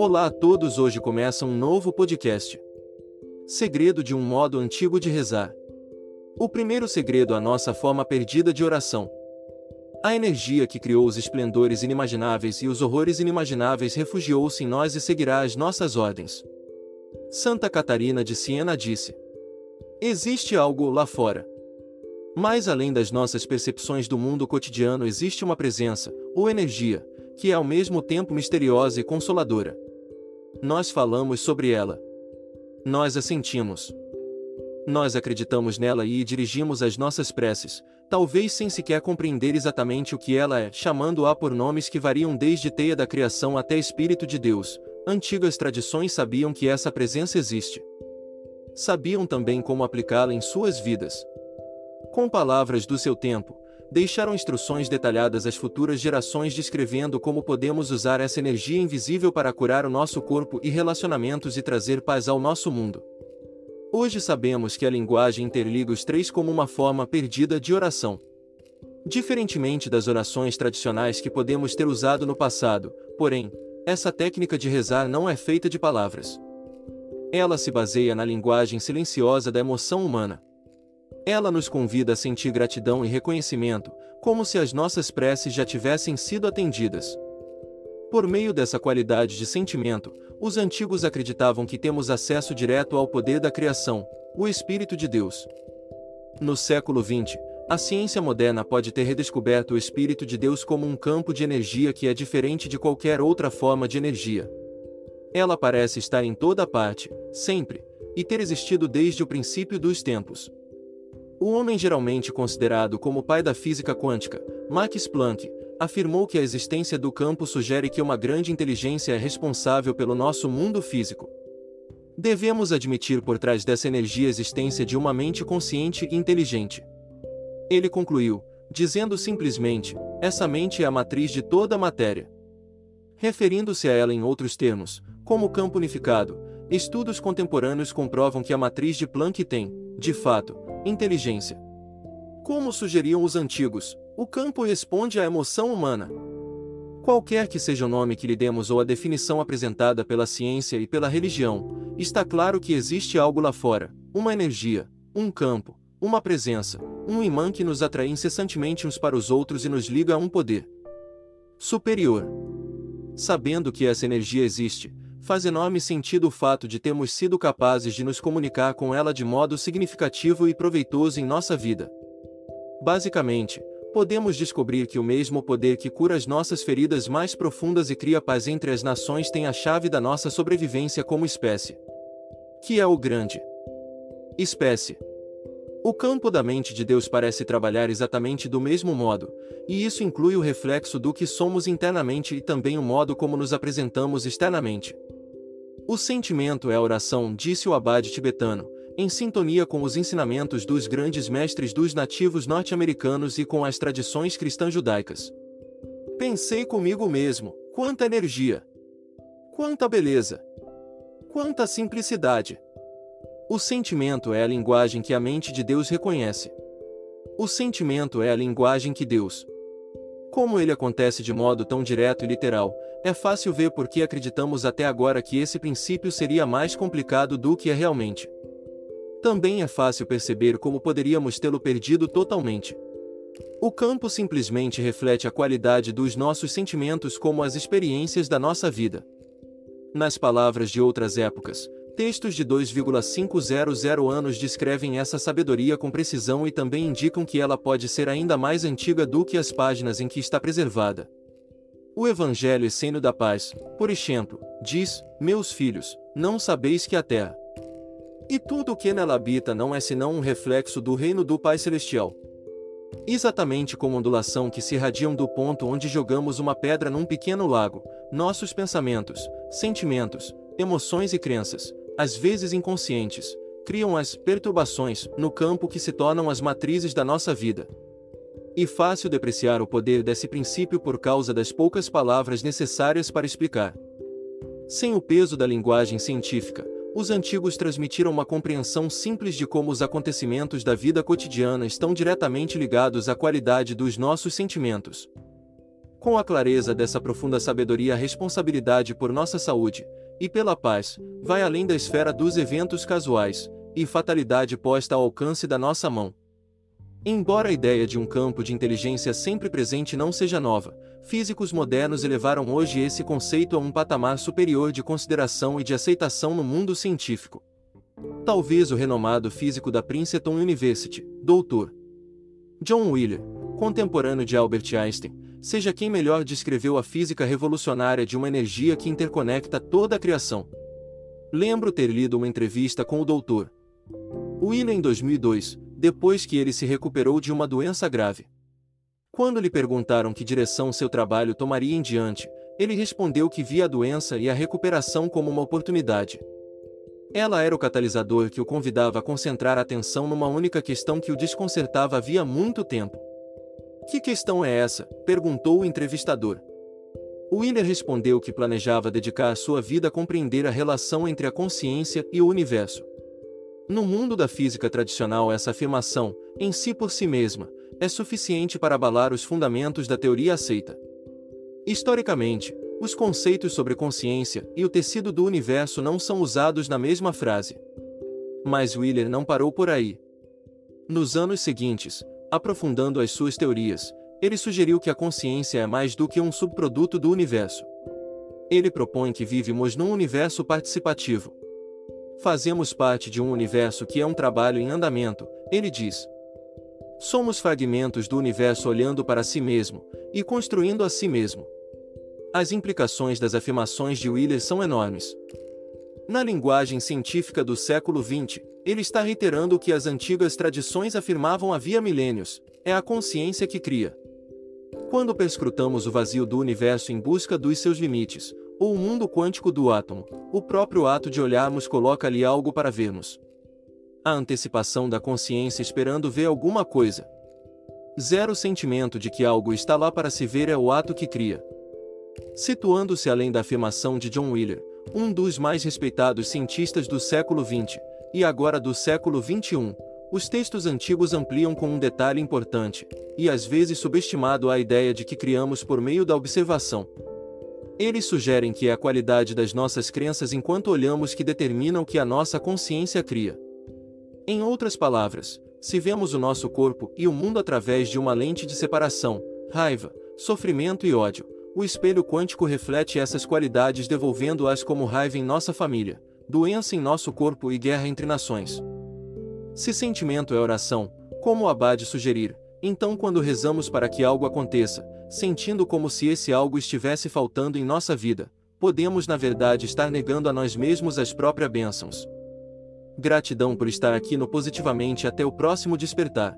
Olá a todos, hoje começa um novo podcast. Segredo de um modo antigo de rezar. O primeiro segredo a nossa forma perdida de oração. A energia que criou os esplendores inimagináveis e os horrores inimagináveis refugiou-se em nós e seguirá as nossas ordens. Santa Catarina de Siena disse: Existe algo lá fora. Mais além das nossas percepções do mundo cotidiano existe uma presença, ou energia, que é ao mesmo tempo misteriosa e consoladora. Nós falamos sobre ela. Nós a sentimos. Nós acreditamos nela e dirigimos as nossas preces, talvez sem sequer compreender exatamente o que ela é, chamando-a por nomes que variam desde teia da criação até Espírito de Deus. Antigas tradições sabiam que essa presença existe. Sabiam também como aplicá-la em suas vidas. Com palavras do seu tempo, deixaram instruções detalhadas às futuras gerações descrevendo como podemos usar essa energia invisível para curar o nosso corpo e relacionamentos e trazer paz ao nosso mundo. Hoje sabemos que a linguagem interliga os três como uma forma perdida de oração. Diferentemente das orações tradicionais que podemos ter usado no passado, porém, essa técnica de rezar não é feita de palavras. Ela se baseia na linguagem silenciosa da emoção humana. Ela nos convida a sentir gratidão e reconhecimento, como se as nossas preces já tivessem sido atendidas. Por meio dessa qualidade de sentimento, os antigos acreditavam que temos acesso direto ao poder da criação, o Espírito de Deus. No século XX, a ciência moderna pode ter redescoberto o Espírito de Deus como um campo de energia que é diferente de qualquer outra forma de energia. Ela parece estar em toda parte, sempre, e ter existido desde o princípio dos tempos. O homem geralmente considerado como pai da física quântica, Max Planck, afirmou que a existência do campo sugere que uma grande inteligência é responsável pelo nosso mundo físico. Devemos admitir por trás dessa energia a existência de uma mente consciente e inteligente. Ele concluiu, dizendo simplesmente: essa mente é a matriz de toda a matéria. Referindo-se a ela em outros termos, como campo unificado, estudos contemporâneos comprovam que a matriz de Planck tem, de fato, inteligência. Como sugeriam os antigos, o campo responde à emoção humana. Qualquer que seja o nome que lhe demos ou a definição apresentada pela ciência e pela religião, está claro que existe algo lá fora, uma energia, um campo, uma presença, um imã que nos atrai incessantemente uns para os outros e nos liga a um poder superior. Sabendo que essa energia existe, faz enorme sentido o fato de termos sido capazes de nos comunicar com ela de modo significativo e proveitoso em nossa vida. Basicamente, podemos descobrir que o mesmo poder que cura as nossas feridas mais profundas e cria paz entre as nações tem a chave da nossa sobrevivência como espécie. Que é o grande espécie. O campo da mente de Deus parece trabalhar exatamente do mesmo modo, e isso inclui o reflexo do que somos internamente e também o modo como nos apresentamos externamente. O sentimento é a oração, disse o abade tibetano, em sintonia com os ensinamentos dos grandes mestres dos nativos norte-americanos e com as tradições cristã-judaicas. Pensei comigo mesmo, quanta energia! Quanta beleza! Quanta simplicidade! O sentimento é a linguagem que a mente de Deus reconhece. O sentimento é a linguagem que Deus, como ele acontece de modo tão direto e literal, é fácil ver por que acreditamos até agora que esse princípio seria mais complicado do que é realmente. Também é fácil perceber como poderíamos tê-lo perdido totalmente. O campo simplesmente reflete a qualidade dos nossos sentimentos como as experiências da nossa vida. Nas palavras de outras épocas, Textos de 2,500 anos descrevem essa sabedoria com precisão e também indicam que ela pode ser ainda mais antiga do que as páginas em que está preservada. O Evangelho Essênio da Paz, por exemplo, diz: Meus filhos, não sabeis que a terra e tudo o que nela habita não é senão um reflexo do reino do Pai Celestial. Exatamente como ondulação que se irradiam do ponto onde jogamos uma pedra num pequeno lago, nossos pensamentos, sentimentos, emoções e crenças, às vezes inconscientes, criam as perturbações no campo que se tornam as matrizes da nossa vida. E fácil depreciar o poder desse princípio por causa das poucas palavras necessárias para explicar. Sem o peso da linguagem científica, os antigos transmitiram uma compreensão simples de como os acontecimentos da vida cotidiana estão diretamente ligados à qualidade dos nossos sentimentos. Com a clareza dessa profunda sabedoria, a responsabilidade por nossa saúde e pela paz vai além da esfera dos eventos casuais e fatalidade posta ao alcance da nossa mão. Embora a ideia de um campo de inteligência sempre presente não seja nova, físicos modernos elevaram hoje esse conceito a um patamar superior de consideração e de aceitação no mundo científico. Talvez o renomado físico da Princeton University, Dr. John Wheeler, contemporâneo de Albert Einstein, seja quem melhor descreveu a física revolucionária de uma energia que interconecta toda a criação. Lembro ter lido uma entrevista com o Dr. Wheeler em 2002, depois que ele se recuperou de uma doença grave. Quando lhe perguntaram que direção seu trabalho tomaria em diante, ele respondeu que via a doença e a recuperação como uma oportunidade. Ela era o catalisador que o convidava a concentrar a atenção numa única questão que o desconcertava havia muito tempo. Que questão é essa? perguntou o entrevistador. Willer respondeu que planejava dedicar sua vida a compreender a relação entre a consciência e o universo. No mundo da física tradicional, essa afirmação, em si por si mesma, é suficiente para abalar os fundamentos da teoria aceita. Historicamente, os conceitos sobre consciência e o tecido do universo não são usados na mesma frase. Mas Wheeler não parou por aí. Nos anos seguintes, aprofundando as suas teorias, ele sugeriu que a consciência é mais do que um subproduto do universo. Ele propõe que vivemos num universo participativo, Fazemos parte de um universo que é um trabalho em andamento, ele diz. Somos fragmentos do universo olhando para si mesmo e construindo a si mesmo. As implicações das afirmações de Wheeler são enormes. Na linguagem científica do século XX, ele está reiterando o que as antigas tradições afirmavam havia milênios: é a consciência que cria. Quando perscrutamos o vazio do universo em busca dos seus limites, ou o mundo quântico do átomo, o próprio ato de olharmos coloca ali algo para vermos. A antecipação da consciência esperando ver alguma coisa. Zero sentimento de que algo está lá para se ver é o ato que cria. Situando-se além da afirmação de John Wheeler, um dos mais respeitados cientistas do século XX, e agora do século XXI, os textos antigos ampliam com um detalhe importante, e às vezes subestimado a ideia de que criamos por meio da observação, eles sugerem que é a qualidade das nossas crenças enquanto olhamos que determina o que a nossa consciência cria. Em outras palavras, se vemos o nosso corpo e o mundo através de uma lente de separação, raiva, sofrimento e ódio, o espelho quântico reflete essas qualidades devolvendo-as como raiva em nossa família, doença em nosso corpo e guerra entre nações. Se sentimento é oração, como o Abade sugerir, então quando rezamos para que algo aconteça, sentindo como se esse algo estivesse faltando em nossa vida, podemos na verdade estar negando a nós mesmos as próprias bênçãos. Gratidão por estar aqui no Positivamente até o próximo despertar.